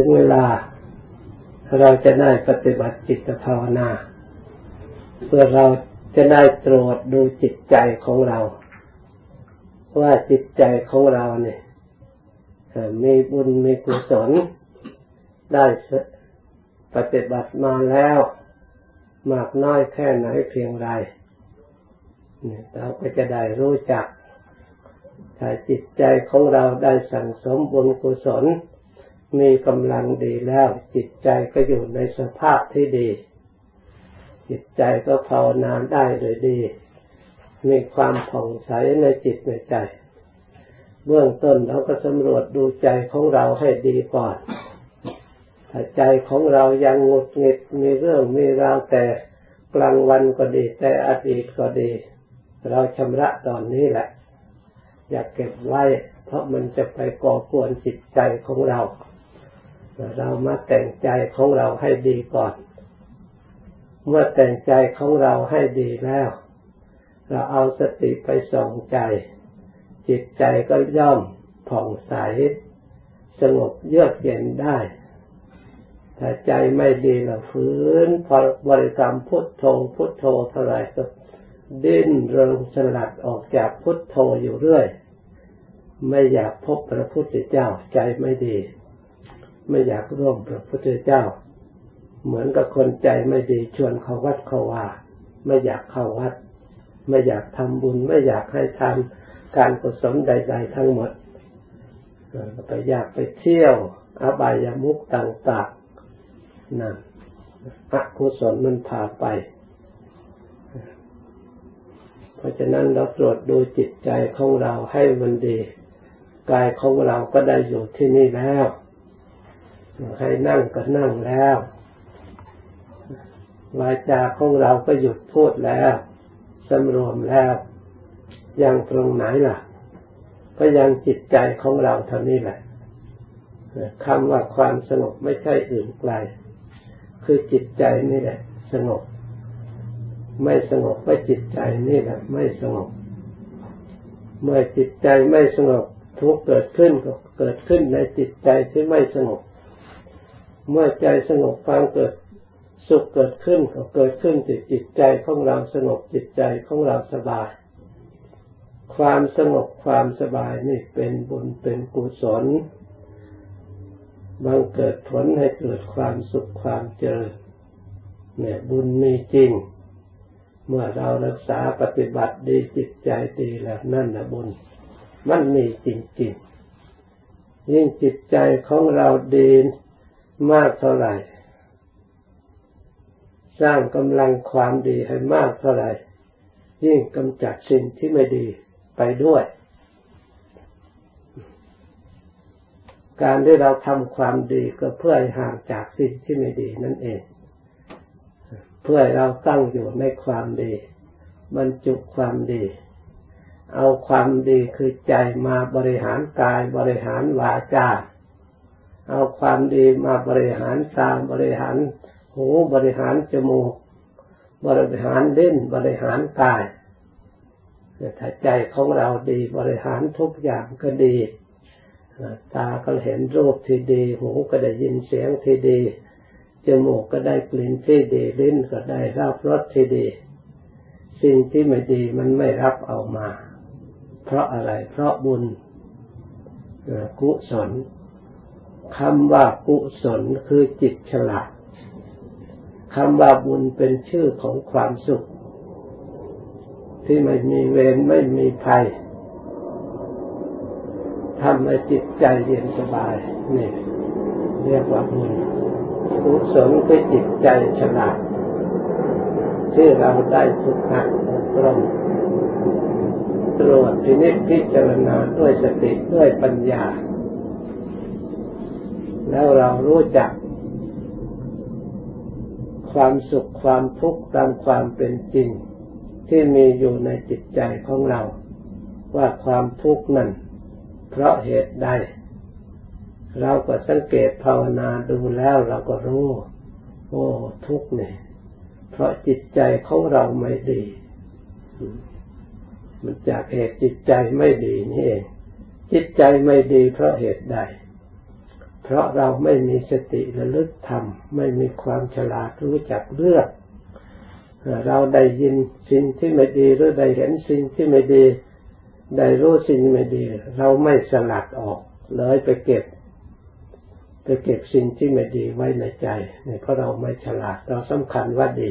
ถึงเวลา เราจะได้ปฏิบัติจิตภาวนา เพื่อเราจะได้ตรวจดูจิตใจของเรา ว่าจิตใจของเราเนี่ยมีบุญมีกุศลได้ปฏิบัติมาแล้ว มากน้อยแค่ไหนเพียงไรเราก็จะได้รู้จักถ้าจิตใจของเราได้สั่งสมบุญกุศล มีกำลังดีแล้ว จิตใจก็อยู่ในสภาพที่ดี จิตใจก็ภาวนาได้โดยดี มีความผ่องใสในจิตในใจ เบื้องต้นเราก็สำรวจดูใจของเราให้ดีก่อนถ้าใจของเรายังงดหงิดมีเรื่องมีราวแต่กลางวันก็ดี แต่อดีตก็ดี เราชำระตอนนี้แหละ อยากเก็บไว้ เพราะมันจะไปก่อกวนจิตใจของเรา เรามาแต่งใจของเราให้ดีก่อน เมื่อแต่งใจของเราให้ดีแล้ว เราเอาสติไปส่องใจ จิตใจก็ย่อมผ่องใส สงบเยือกเย็นได้ ถ้าใจไม่ดีเราฟื้นพอบริกรรมพุทโธพุทโธเท่าไรก็ดิ้นรนสลัดออกจากพุทโธอยู่เรื่อย ไม่อยากพบพระพุทธเจ้าใจไม่ดี ไม่อยากร่วมพระพุทธเจ้า เหมือนกับคนใจไม่ดีชวนเขาวัดเขาว่า ไม่อยากเข้าวัด ไม่อยากทำบุญ ไม่อยากให้ทำการกุศลใด ๆ ทั้งหมดไปอยากไปเที่ยวอบายามุกต่างๆนั่นอกุศลมันพาไป เพราะฉะนั้นเราตรวจดูจิตใจของเราให้มันดี กายของเราก็ได้อยู่ที่นี่แล้ว ให้นั่งก็นั่งแล้ววาจาของเราก็หยุดพูดแล้วสำรวมแล้วยังตรงไหนล่ะ ก็ยังจิตใจของเราเท่านี้แหละคำว่าความสงบไม่ใช่อื่นไกล คือจิตใจนี่แหละ สงบ ไม่สงบก็จิตใจนี่แหละ ไม่สงบ เมื่อจิตใจไม่สงบทุกเกิดขึ้นก็เกิดขึ้นในจิตใจที่ไม่สงบ เมื่อใจสงบความเกิดสุขเกิดขึ้นก็เกิดขึ้นจิตจิตใจของเราสงบจิตใจของเราสบาย ความสงบความสบายนี่เป็นบุญเป็นกุศลบังเกิดผลให้เกิดความสุขความเจริญเนี่ยบุญมีจริง เมื่อเรารักษาปฏิบัติดีจิตใจดีแล้วนั่นนะบุญ มันมีจริงๆยิ่งจิตใจของเราดี มากเท่าไหร่ สร้างกำลังความดีให้มากเท่าไหร่ ยิ่งกำจัดสิ่งที่ไม่ดีไปด้วย การที่เราทำความดีก็เพื่อห่างจากสิ่งที่ไม่ดีนั่นเอง เพื่อเราตั้งอยู่ในความดีบรรจุความดี เอาความดีคือใจมาบริหารกายบริหารวาจา เอาความดีมาบริหารตาบริหารหูบริหารจมูก บริหารเล่นบริหารกายถ้าใจของเราดีบริหารทุกอย่างก็ดี ตาก็เห็นรูปที่ดี หูก็ได้ยินเสียงที่ดี จมูกก็ได้กลิ่นที่ดี ลิ้นก็ได้รับรสที่ดี สิ่งที่ไม่ดีมันไม่รับเอามา เพราะอะไร เพราะบุญกุศล คำว่ากุศลคือจิตฉลาดคำว่าบุญเป็นชื่อของความสุข ที่ไม่มีเวรไม่มีภัยทำให้จิตใจเย็นสบายนี่เรียกว่าบุญกุศลคือจิตใจฉลาด ที่เราได้ฝึกหัดอบรมตรวจพินิจพิจารณาด้วยสติด้วยปัญญา แล้วเรารู้จัก ความสุขความทุกข์ตามความเป็นจริง ที่มีอยู่ในจิตใจของเรา ว่าความทุกข์นั้น เพราะเหตุใด เราก็สังเกตภาวนาดูแล้วเราก็รู้ โอ้ทุกเนี่ยเพราะจิตใจของเราไม่ดี มันจากเหตุจิตใจไม่ดีนี่เองจิตใจไม่ดีเพราะเหตุใด เพราะเราไม่มีสติระลึกธรรม ไม่มีความฉลาดรู้จักเลือก เราได้ยินสิ่งที่ไม่ดีหรือได้เห็นสิ่งที่ไม่ดี ได้รู้สิ่งไม่ดี เราไม่สลัดออก เลยไปเก็บ ไปเก็บสิ่งที่ไม่ดีไว้ในใจเนี่ยเพราะเราไม่ฉลาดเราสำคัญว่าดี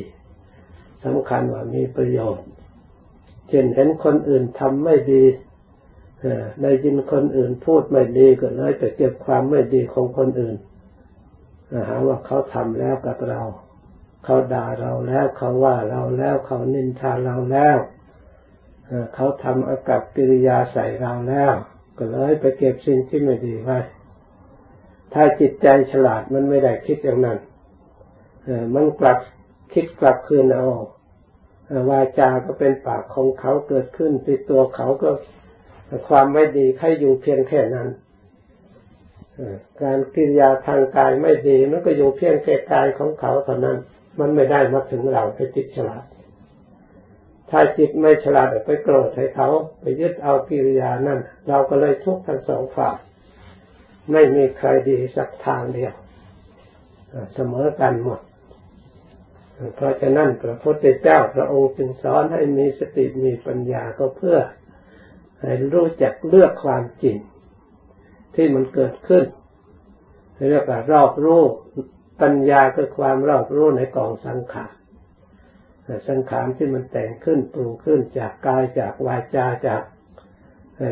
สำคัญว่ามีประโยชน์ เช่นเห็นคนอื่นทำไม่ดี ได้ยินคนอื่นพูดไม่ดีก็เลยไปเก็บความไม่ดีของคนอื่นหาว่าเขาทำแล้วกับเรา เขาด่าเราแล้วเขาว่าเราแล้วเขานินทาเราแล้วเขาทำอากับกิริยาใส่เราแล้ว ก็เลยไปเก็บสิ่งที่ไม่ดีไว้ถ้าจิตใจฉลาดมันไม่ได้คิดอย่างนั้นมันกลับคิดกลับคืนเอาวาจาก็เป็นปากของเขาเกิดขึ้นติดตัวเขาก็ ความไม่ดีใครอยู่เพียงแค่นั้นการกิริยาทางกายไม่ดีมันก็อยู่เพียงแค่กายของเขาเท่านั้น มันไม่ได้มาถึงเราไปจิตฉลาด ถ้าจิตไม่ฉลาดไปโกรธให้เขา ไปยึดเอากิริยานั่นเราก็เลยทุกข์ทั้งสองฝ่ายไม่มีใครดีสักทางเดียวเสมอกันหมดเพราะฉะนั้นพระพุทธเจ้าพระองค์จึงสอนให้มีสติมีปัญญาก็เพื่อ ให้รู้จักเลือกความจริง ที่มันเกิดขึ้นเรียกว่ารอบรู้ปัญญาคือความรอบรู้ในกองสังขารสังขารที่มันแต่งขึ้นปรุงขึ้นจากกายจากวาจาจาก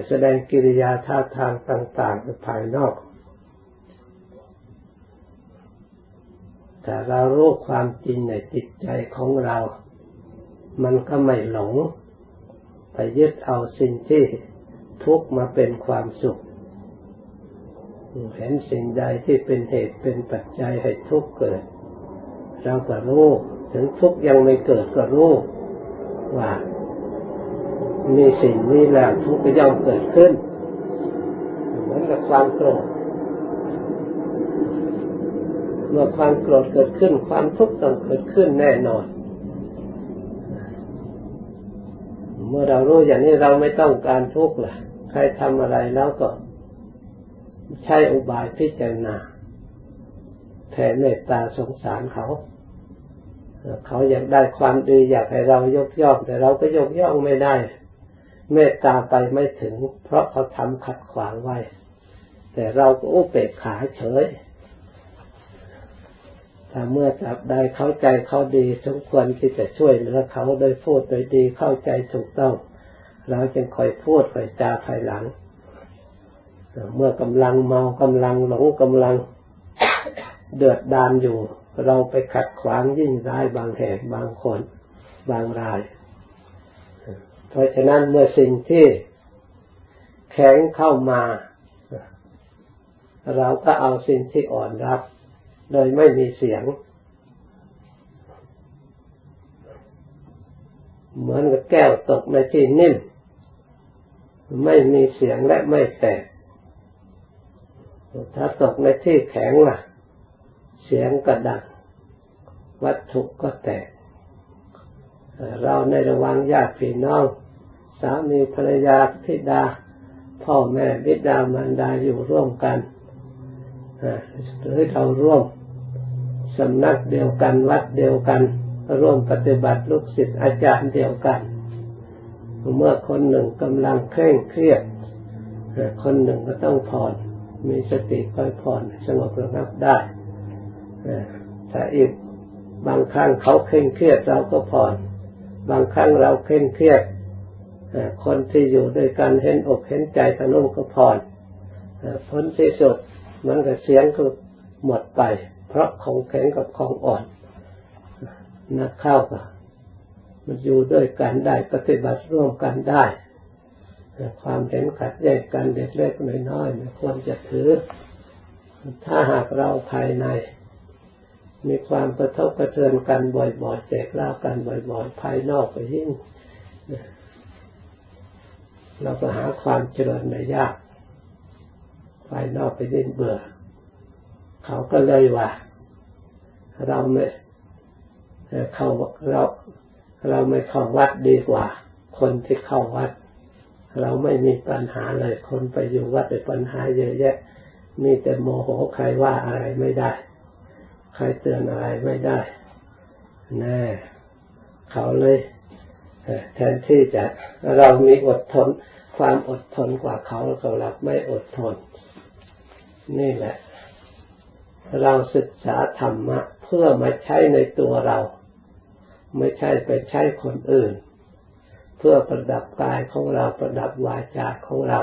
แสดงกิริยาท่าทางต่างๆภายนอกแต่เรารู้ความจริงในจิตใจของเรา มันก็ไม่หลง ไปยึดเอาสิ่งที่ทุกข์มาเป็นความสุข เห็นสิ่งใดที่เป็นเหตุเป็นปัจจัยให้ทุกข์เกิด เราก็รู้ถึงทุกข์ยังไม่เกิดก็รู้ว่ามีสิ่งนี้แล้วทุกข์ก็ย่อมเกิดขึ้น เหมือนกับความโกรธเมื่อความโกรธเกิดขึ้น ความทุกข์ต้องเกิดขึ้นแน่นอน เมื่อเรารู้อย่างนี้เราไม่ต้องการทุกข์ละใครทำอะไรแล้วก็ ใช้อุบายพิจารณาแผ่เมตตาสงสารเขา เขาอยากได้ความดีอยากให้เรายกย่อง แต่เราก็ยกย่องไม่ได้ เมตตาไปไม่ถึง เพราะเขาทำขัดขวางไว้ แต่เราก็อุเบกขาเฉย เมื่อจับได้เข้าใจเขาดีสมควรที่จะช่วยเหลือเขาโดยพูดโดยดีเข้าใจถูกต้อง เราจึงคอยพูดคอยจาภายหลัง เมื่อกำลังเมากำลังหลงกำลังเดือดดานอยู่ เราไปขัดขวางยิ่งร้ายบางแห่งบางคน บางราย เพราะฉะนั้นเมื่อสิ่งที่แข็งเข้ามา เราก็เอาสิ่งที่อ่อนรับ โดยไม่มีเสียง เหมือนกับแก้วตกในที่นิ่ม ไม่มีเสียงและไม่แตก ถ้าตกในที่แข็งล่ะ เสียงก็ดัง วัตถุก็แตก เราในระวังญาติพี่น้อง สามีภรรยาธิดา พ่อแม่บิดามารดาอยู่ร่วมกันหรือเราร่วม สำนักเดียวกันวัดเดียวกัน ร่วมปฏิบัติลูกศิษย์อาจารย์เดียวกัน เมื่อคนหนึ่งกำลังเคร่งเครียดคนหนึ่งก็ต้องผ่อน มีสติคอยผ่อนสงบระงับได้ถ้าอีกบางครั้งเขาเคร่งเครียดเราก็ผ่อน บางครั้งเราเคร่งเครียดคนที่อยู่ด้วยกันเห็นอกเห็นใจทะนุ่งก็ผ่อนผลที่สุดมันก็เสียงก็หมดไป เพราะของแข็งกับของอ่อนนักเข้าก็มันอยู่ด้วยกันได้ปฏิบัติร่วมกันได้ความเห็นขัดแย้งกันเด็กเล็กน้อยไม่ควรจะถือ ถ้าหากเราภายใน มีความกระทบกระเทือนกันบ่อยๆแจกเล่ากันบ่อยๆภายนอกไปยิ่งเราก็หาความเจริญในยากภายนอกไปยิ่งเบื่อ เขาก็เลยว่า เราไม่เข้าเราเราไม่เข้าวัดดีกว่า คนที่เข้าวัด เราไม่มีปัญหาเลย คนไปอยู่วัดแต่ปัญหาเยอะแยะ มีแต่โมโหใครว่าอะไรไม่ได้ ใครเตือนอะไรไม่ได้แน่เขาเลยแทนที่จะเรามีอดทน ความอดทนกว่าเขาเราหลับไม่อดทน นี่แหละ เราศึกษาธรรมะเพื่อมาใช้ในตัวเรา ไม่ใช่ไปใช้คนอื่น เพื่อประดับกายของเราประดับวาจาของเรา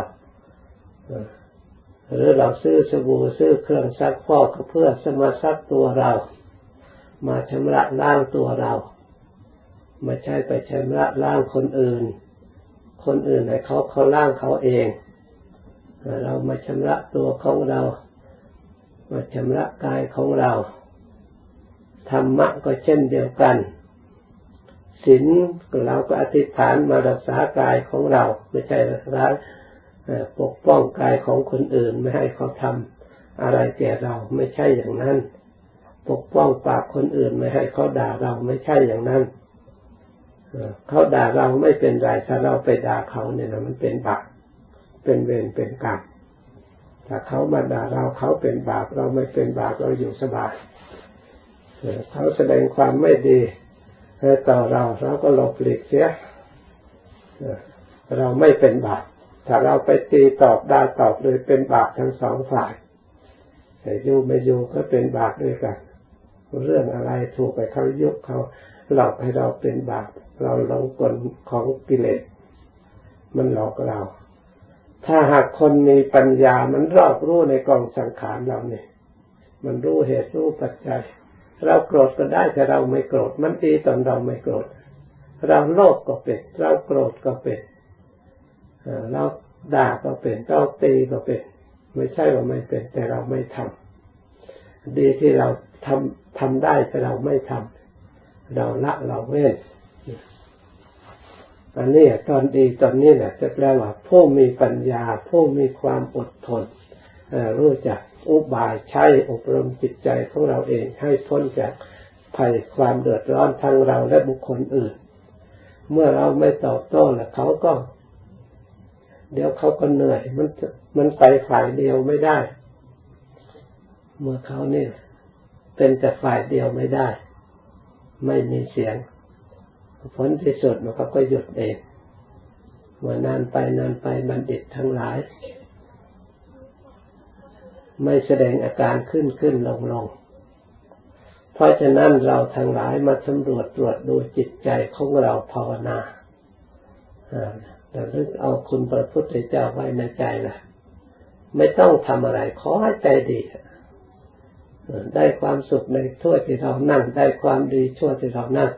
หรือเราซื้อสบู่ซื้อเครื่องซักฟอกก็เพื่อสมาซักตัวเรา มาชำระล้างตัวเราไม่ใช่ไปชำระล้างคนอื่น คนอื่นให้เขาเขาล้างเขาเอง เรามาชำระตัวของเรา มาชำระกายของเราธรรมะก็เช่นเดียวกันศีลเราก็อธิษฐานมารักษากายของเรา ไม่ใช่รักษาปกป้องกายของคนอื่นไม่ให้เขาทำอะไรแก่เราไม่ใช่อย่างนั้น ปกป้องปากคนอื่นไม่ให้เขาด่าเราไม่ใช่อย่างนั้นเขาด่าเราไม่เป็นไรถ้าเราไปด่าเขาเนี่ยนะมันเป็นบาปเป็นเวรเป็นกรรม ถ้าเขามาด่าเราเขาเป็นบาปเราไม่เป็นบาปเราอยู่สบายเขาแสดงความไม่ดีต่อเราเราก็หลบหลีกเสียเราไม่เป็นบาปถ้าเราไปตีตอบได้ตอบเลยเป็นบาปทั้งสองฝ่ายแต่อยู่ไม่อยู่ก็เป็นบาปด้วยกัน เรื่องอะไรถูกไปเขายกเขาหลอกให้เราเป็นบาปเราหลงกลของกิเลสมันหลอกเรา ถ้าหากคนมีปัญญามันรอบรู้ในกองสังขารเราเนี่ย มันรู้เหตุรู้ปัจจัย เราโกรธก็ได้แต่เราไม่โกรธ มันดีตอนเราไม่โกรธ เราโลภก็เป็น เราโกรธก็เป็นเราด่าก็เป็นเราตีก็เป็น ไม่ใช่ว่าไม่เป็น แต่เราไม่ทำดีที่เราทำทำได้แต่เราไม่ทำเราละเราเว้น อันนี้ตอนดีตอนนี้แหละจะแปลว่าผู้มีปัญญา ผู้มีความอดทนรู้จักอุบายใช้อบรมจิตใจของเราเองให้พ้นจากภัยความเดือดร้อนทั้งเราและบุคคลอื่น เมื่อเราไม่ตอบโต้แล้วเขาก็ เดี๋ยวเขาก็เหนื่อย มันมันไปฝ่ายเดียวไม่ได้ เมื่อเขาเนี่ยเป็นแต่ฝ่ายเดียวไม่ได้ ไม่มีเสียง ผลที่สุดมันก็หยุดเองเมื่อนานไปนานไปบัณฑิตทั้งหลาย ไม่แสดงอาการขึ้นขึ้นลงลงเพราะฉะนั้นเราทั้งหลายมาสำรวจตรวจดูจิตใจของเราภาวนาแต่ลึกเอาคุณพระพุทธเจ้าไว้ในใจละไม่ต้องทำอะไรขอให้ใจดีได้ความสุขในทั่วที่เรานั่ง ได้ความดีชั่วที่เรานั่ง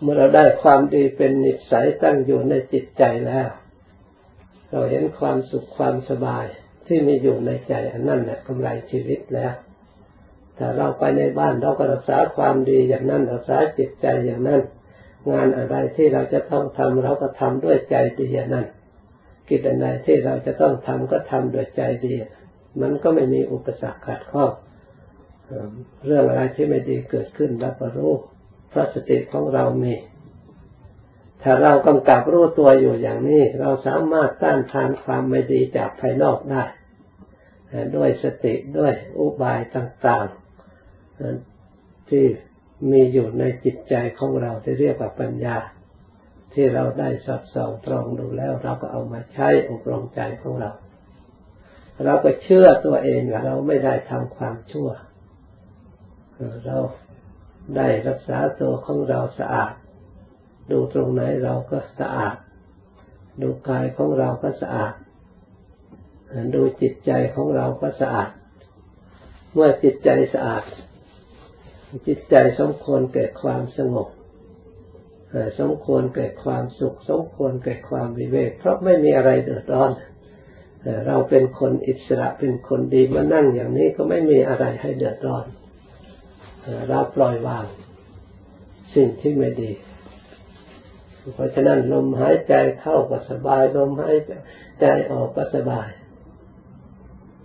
เมื่อเราได้ความดีเป็นนิสัยตั้งอยู่ในจิตใจแล้ว เราเห็นความสุขความสบายที่มีอยู่ในใจอันนั้นแหละกำไรชีวิตแล้วถ้าเราไปในบ้านเราก็รักษาความดีอย่างนั้นรักษาจิตใจอย่างนั้น งานอะไรที่เราจะต้องทำเราก็ทำด้วยใจดีอย่างนั้น กิจอะไรที่เราจะต้องทำก็ทำด้วยใจดี มันก็ไม่มีอุปสรรคขัดข้องเรื่องอะไรที่ไม่ดีเกิดขึ้นเราก็รู้ พราะสติของเรามีถ้าเรากำกับรู้ตัวอยู่อย่างนี้ เราสามารถต้านทานความไม่ดีจากภายนอกได้ ด้วยสติด้วยอุบายต่างๆ ที่มีอยู่ในจิตใจของเราที่เรียกว่าปัญญา ที่เราได้สอบสองตรองดูแล้ว เราก็เอามาใช้อบรมใจของเรา เราก็เชื่อตัวเองว่าเราไม่ได้ทำความชั่วเรา ได้รักษาตัวของเราสะอาด ดูตรงไหนเราก็สะอาด ดูกายของเราก็สะอาด ดูจิตใจของเราก็สะอาด เมื่อจิตใจสะอาด จิตใจสมควรเกิดความสงบสมควรเกิดความสุข สมควรเกิดความวิเวก เพราะไม่มีอะไรเดือดร้อนเราเป็นคนอิสระเป็นคนดีมานั่งอย่างนี้ก็ไม่มีอะไรให้เดือดร้อน เราปล่อยวาง สิ่งที่ไม่ดี เพราะฉะนั้นลมหายใจเข้าก็สบาย ลมหายใจออกก็สบาย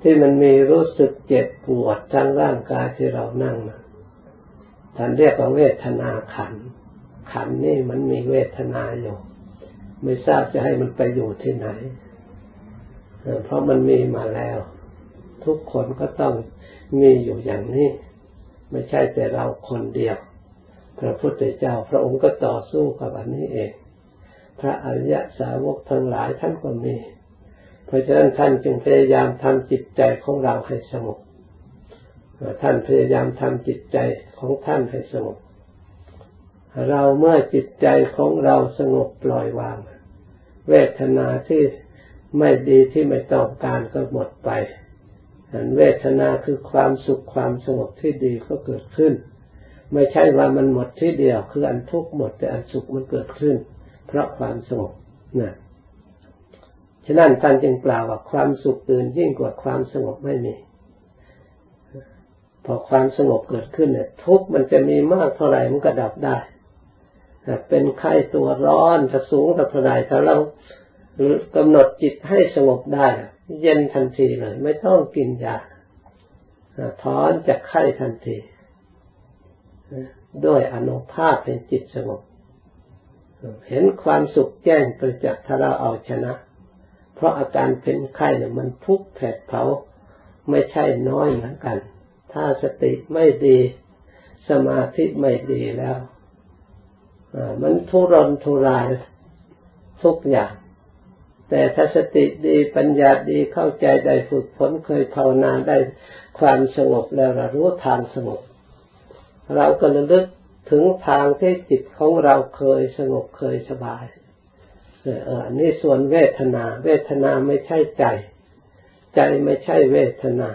ที่มันมีรู้สึกเจ็บปวดทางร่างกายที่เรานั่งนะท่านเรียกว่าเวทนาขัน ขันนี่มันมีเวทนาอยู่ ไม่ทราบจะให้มันไปอยู่ที่ไหน เพราะมันมีมาแล้ว ทุกคนก็ต้องมีอยู่อย่างนี้ ไม่ใช่แต่เราคนเดียว พระพุทธเจ้าพระองค์ก็ต่อสู้กับอันนี้เอง พระอริยสาวกทั้งหลายท่านก็มี เพราะฉะนั้นท่านจึงพยายามทำจิตใจของเราให้สงบท่านพยายามทำจิตใจของท่านให้สงบ เราเมื่อจิตใจของเราสงบปล่อยวาง เวทนาที่ไม่ดีที่ไม่ต้องการก็หมดไป อันเวทนาคือความสุขความสงบที่ดีก็เกิดขึ้น ไม่ใช่ว่ามันหมดที่เดียว คืออันทุกข์หมดแต่อันสุขมันเกิดขึ้น เพราะความสงบนะฉะนั้นท่านจึงกล่าวว่าความสุขอื่นยิ่งกว่าความสงบไม่มีพอความสงบเกิดขึ้นเนี่ยทุกข์มันจะมีมากเท่าไหร่มันก็ดับได้เป็นไข้ตัวร้อนจะสูงสักเท่าไหร่ถ้าเรา กำหนดจิตให้สงบได้ เย็นทันทีเลย ไม่ต้องกินยาถอนจากไข้ทันทีด้วยอนุภาพเป็นจิตสงบ เห็นความสุขแจ้งประจักษ์ถ้าเราเอาชนะ เพราะอาการเป็นไข้เนี่ยมันทุกข์แผดเผาไม่ใช่น้อยเหมือนกัน ถ้าสติไม่ดีสมาธิไม่ดีแล้วมันทุรนทุรายทุกอย่าง แต่ถ้าสติดีปัญญาดีเข้าใจได้ฝึกฝนเคยภาวนาได้ความสงบแล้วเรารู้ทางสงบ เราก็ระลึกถึงทางที่จิตของเราเคยสงบเคยสบายเออนี่ส่วนเวทนา เวทนาไม่ใช่ใจ ใจไม่ใช่เวทนา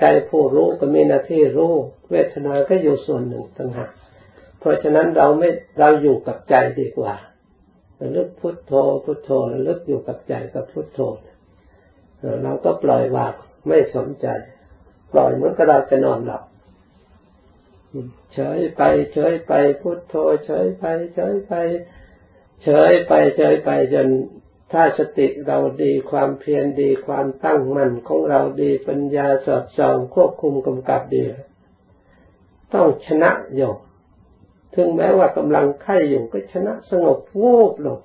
ใจผู้รู้ก็มีหน้าที่รู้ เวทนาก็อยู่ส่วนหนึ่งต่างหากเพราะฉะนั้นเราไม่เราอยู่กับใจดีกว่า ระลึกพุทโธพุทโธระลึกอยู่กับใจกับพุทโธเราก็ปล่อยวางไม่สนใจ ปล่อยเหมือนกับเราจะนอนหลับเฉยไปเฉยไปพุทโธเฉยไปเฉยไป เฉยไปเฉยไปจนถ้าสติเราดีความเพียรดีความตั้งมั่นของเราดีปัญญาสอดส่องควบคุมกำกับดี ต้องชนะโยก ถึงแม้ว่ากำลังไข้อยู่ก็ชนะสงบวูบลง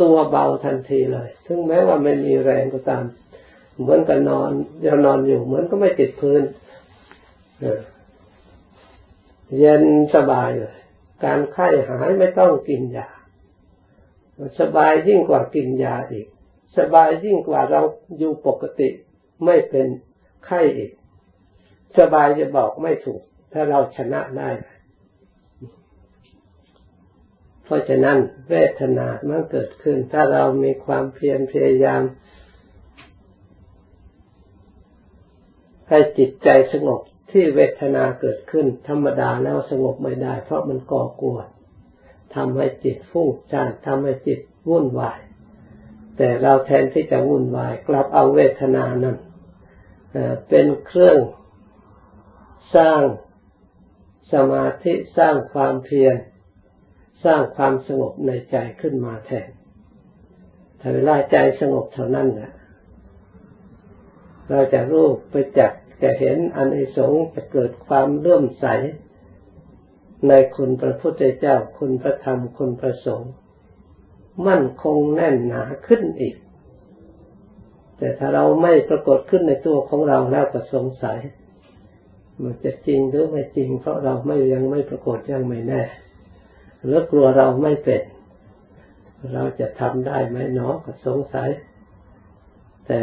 ตัวเบาทันทีเลย ถึงแม้ว่าไม่มีแรงก็ตาม เหมือนกับนอนยังนอนอยู่เหมือนก็ไม่ติดพื้นเย็นสบายเลย การไข้หายไม่ต้องกินยา สบายยิ่งกว่ากินยาอีก สบายยิ่งกว่าเราอยู่ปกติไม่เป็นไข้อีก สบายจะบอกไม่ถูก ถ้าเราชนะได้เพ ราะฉะนั้นเวทนาเมันเกิดขึ้น ถ้าเรามีความเพียรพยายาม ให้จิตใจสงบที่เวทนาเกิดขึ้น ธรรมดาแล้วสงบไม่ได้ เพราะมันก่อกวนทำให้จิตฟุ้งซ่านทำให้จิตวุ่นวาย แต่เราแทนที่จะวุ่นวาย กลับเอาเวทนานั้นเป็นเครื่องสร้างสมาธิสร้างความเพียร สร้างความสงบในใจขึ้นมาแทนถ้าเวลาใจสงบเท่านั้นแหละเราจะรู้ไปจักจะเห็นอันในสงจะเกิดความเลื่อมใส ในคุณพระพุทธเจ้าคุณพระธรรมคุณพระสงฆ์มั่นคงแน่นหนาขึ้นอีก แต่ถ้าเราไม่ปรากฏขึ้นในตัวของเราแล้วก็สงสัย มันจะจริงหรือไม่จริง เพราะเราไม่ยังไม่ปรากฏยังไม่แน่ หรือกลัวเราไม่เป็น เราจะทำได้ไหมเนาะก็สงสัย แต่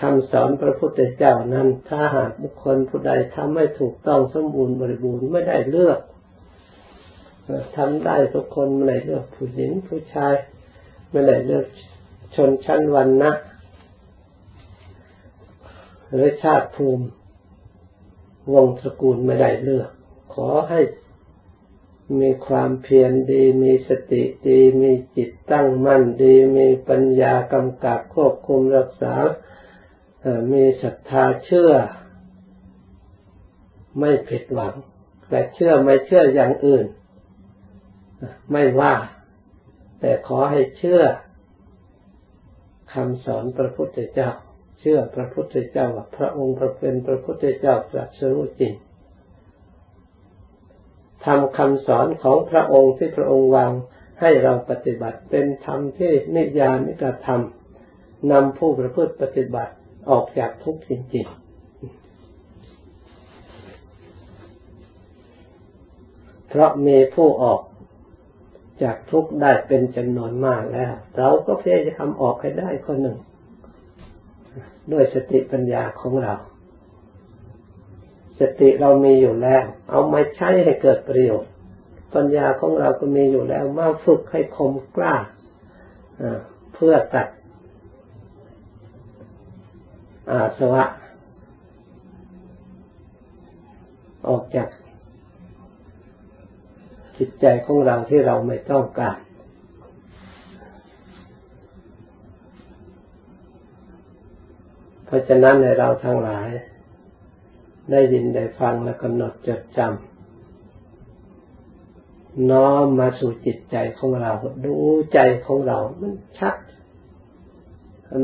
คำสอนพระพุทธเจ้านั้น ถ้าหากบุคคลผู้ใดทำไม่ถูกต้องสมบูรณ์บริบูรณ์ไม่ได้เลือกทำได้ทุกคนไม่ได้เลือกผู้หญิงผู้ชาย ไม่ได้เลือกชนชั้นวันนะหรือชาติภูมิ วงตระกูลไม่ได้เลือก ขอให้ มีความเพียรดี มีสติดี มีจิตตั้งมั่นดี มีปัญญากำกับควบคุมรักษา มีศรัทธาเชื่อ ไม่ผิดหวัง แต่เชื่อไม่เชื่ออย่างอื่น ไม่ว่า แต่ขอให้เชื่อคำสอนพระพุทธเจ้า เชื่อพระพุทธเจ้าว่าพระองค์เป็นพระพุทธเจ้าตรัสรู้จริง ทำคำสอนของพระองค์ที่พระองค์วางให้เราปฏิบัติเป็นธรรมที่นิยานิกธรรมนำผู้ประพฤติปฏิบัติออกจากทุกข์จริงๆ เพราะมีผู้ออกจากทุกข์ได้เป็นจำนวนมากแล้ว เราก็พยายามออกให้ได้คนหนึ่ง ด้วยสติปัญญาของเรา สติเรามีอยู่แล้ว เอามาใช้ให้เกิดประโยชน์ ปัญญาของเราก็มีอยู่แล้ว มาฝึกให้คมกล้าเพื่อตัดอาสวะ ออกจากจิตใจของเราที่เราไม่ต้องการเพราะฉะนั้นในเราทั้งหลาย ได้ยินได้ฟังและกำหนดจดจำน้อมมาสู่จิตใจของเรา ดูใจของเรา มันชัด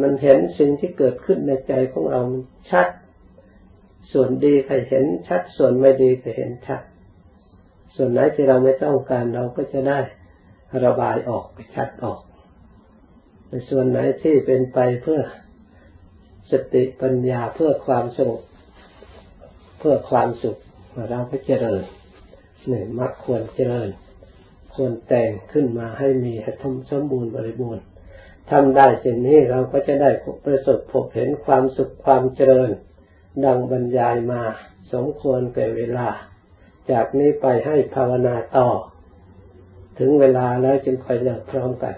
มันเห็นสิ่งที่เกิดขึ้นในใจของเรา มันชัด ส่วนดีก็เห็นชัด ส่วนไม่ดีก็เห็นชัด ส่วนไหนที่เราไม่ต้องการเราก็จะได้ระบายออกชัดออกในส่วนไหนที่เป็นไปเพื่อสติปัญญาเพื่อความสงบ เพื่อความสุขเราก็เจริญหนึ่งมักควรเจริญ ควรแต่งขึ้นมาให้มีให้ทสมบูรณ์บริบูรณ์ทำได้เช่นนี้เราก็จะได้ประสบพบเห็นความสุขความเจริญ ดังบรรยายมาสมควรแก่เวลา จากนี้ไปให้ภาวนาต่อ ถึงเวลาแล้วจึงค่อยเลิกพร้อมกัน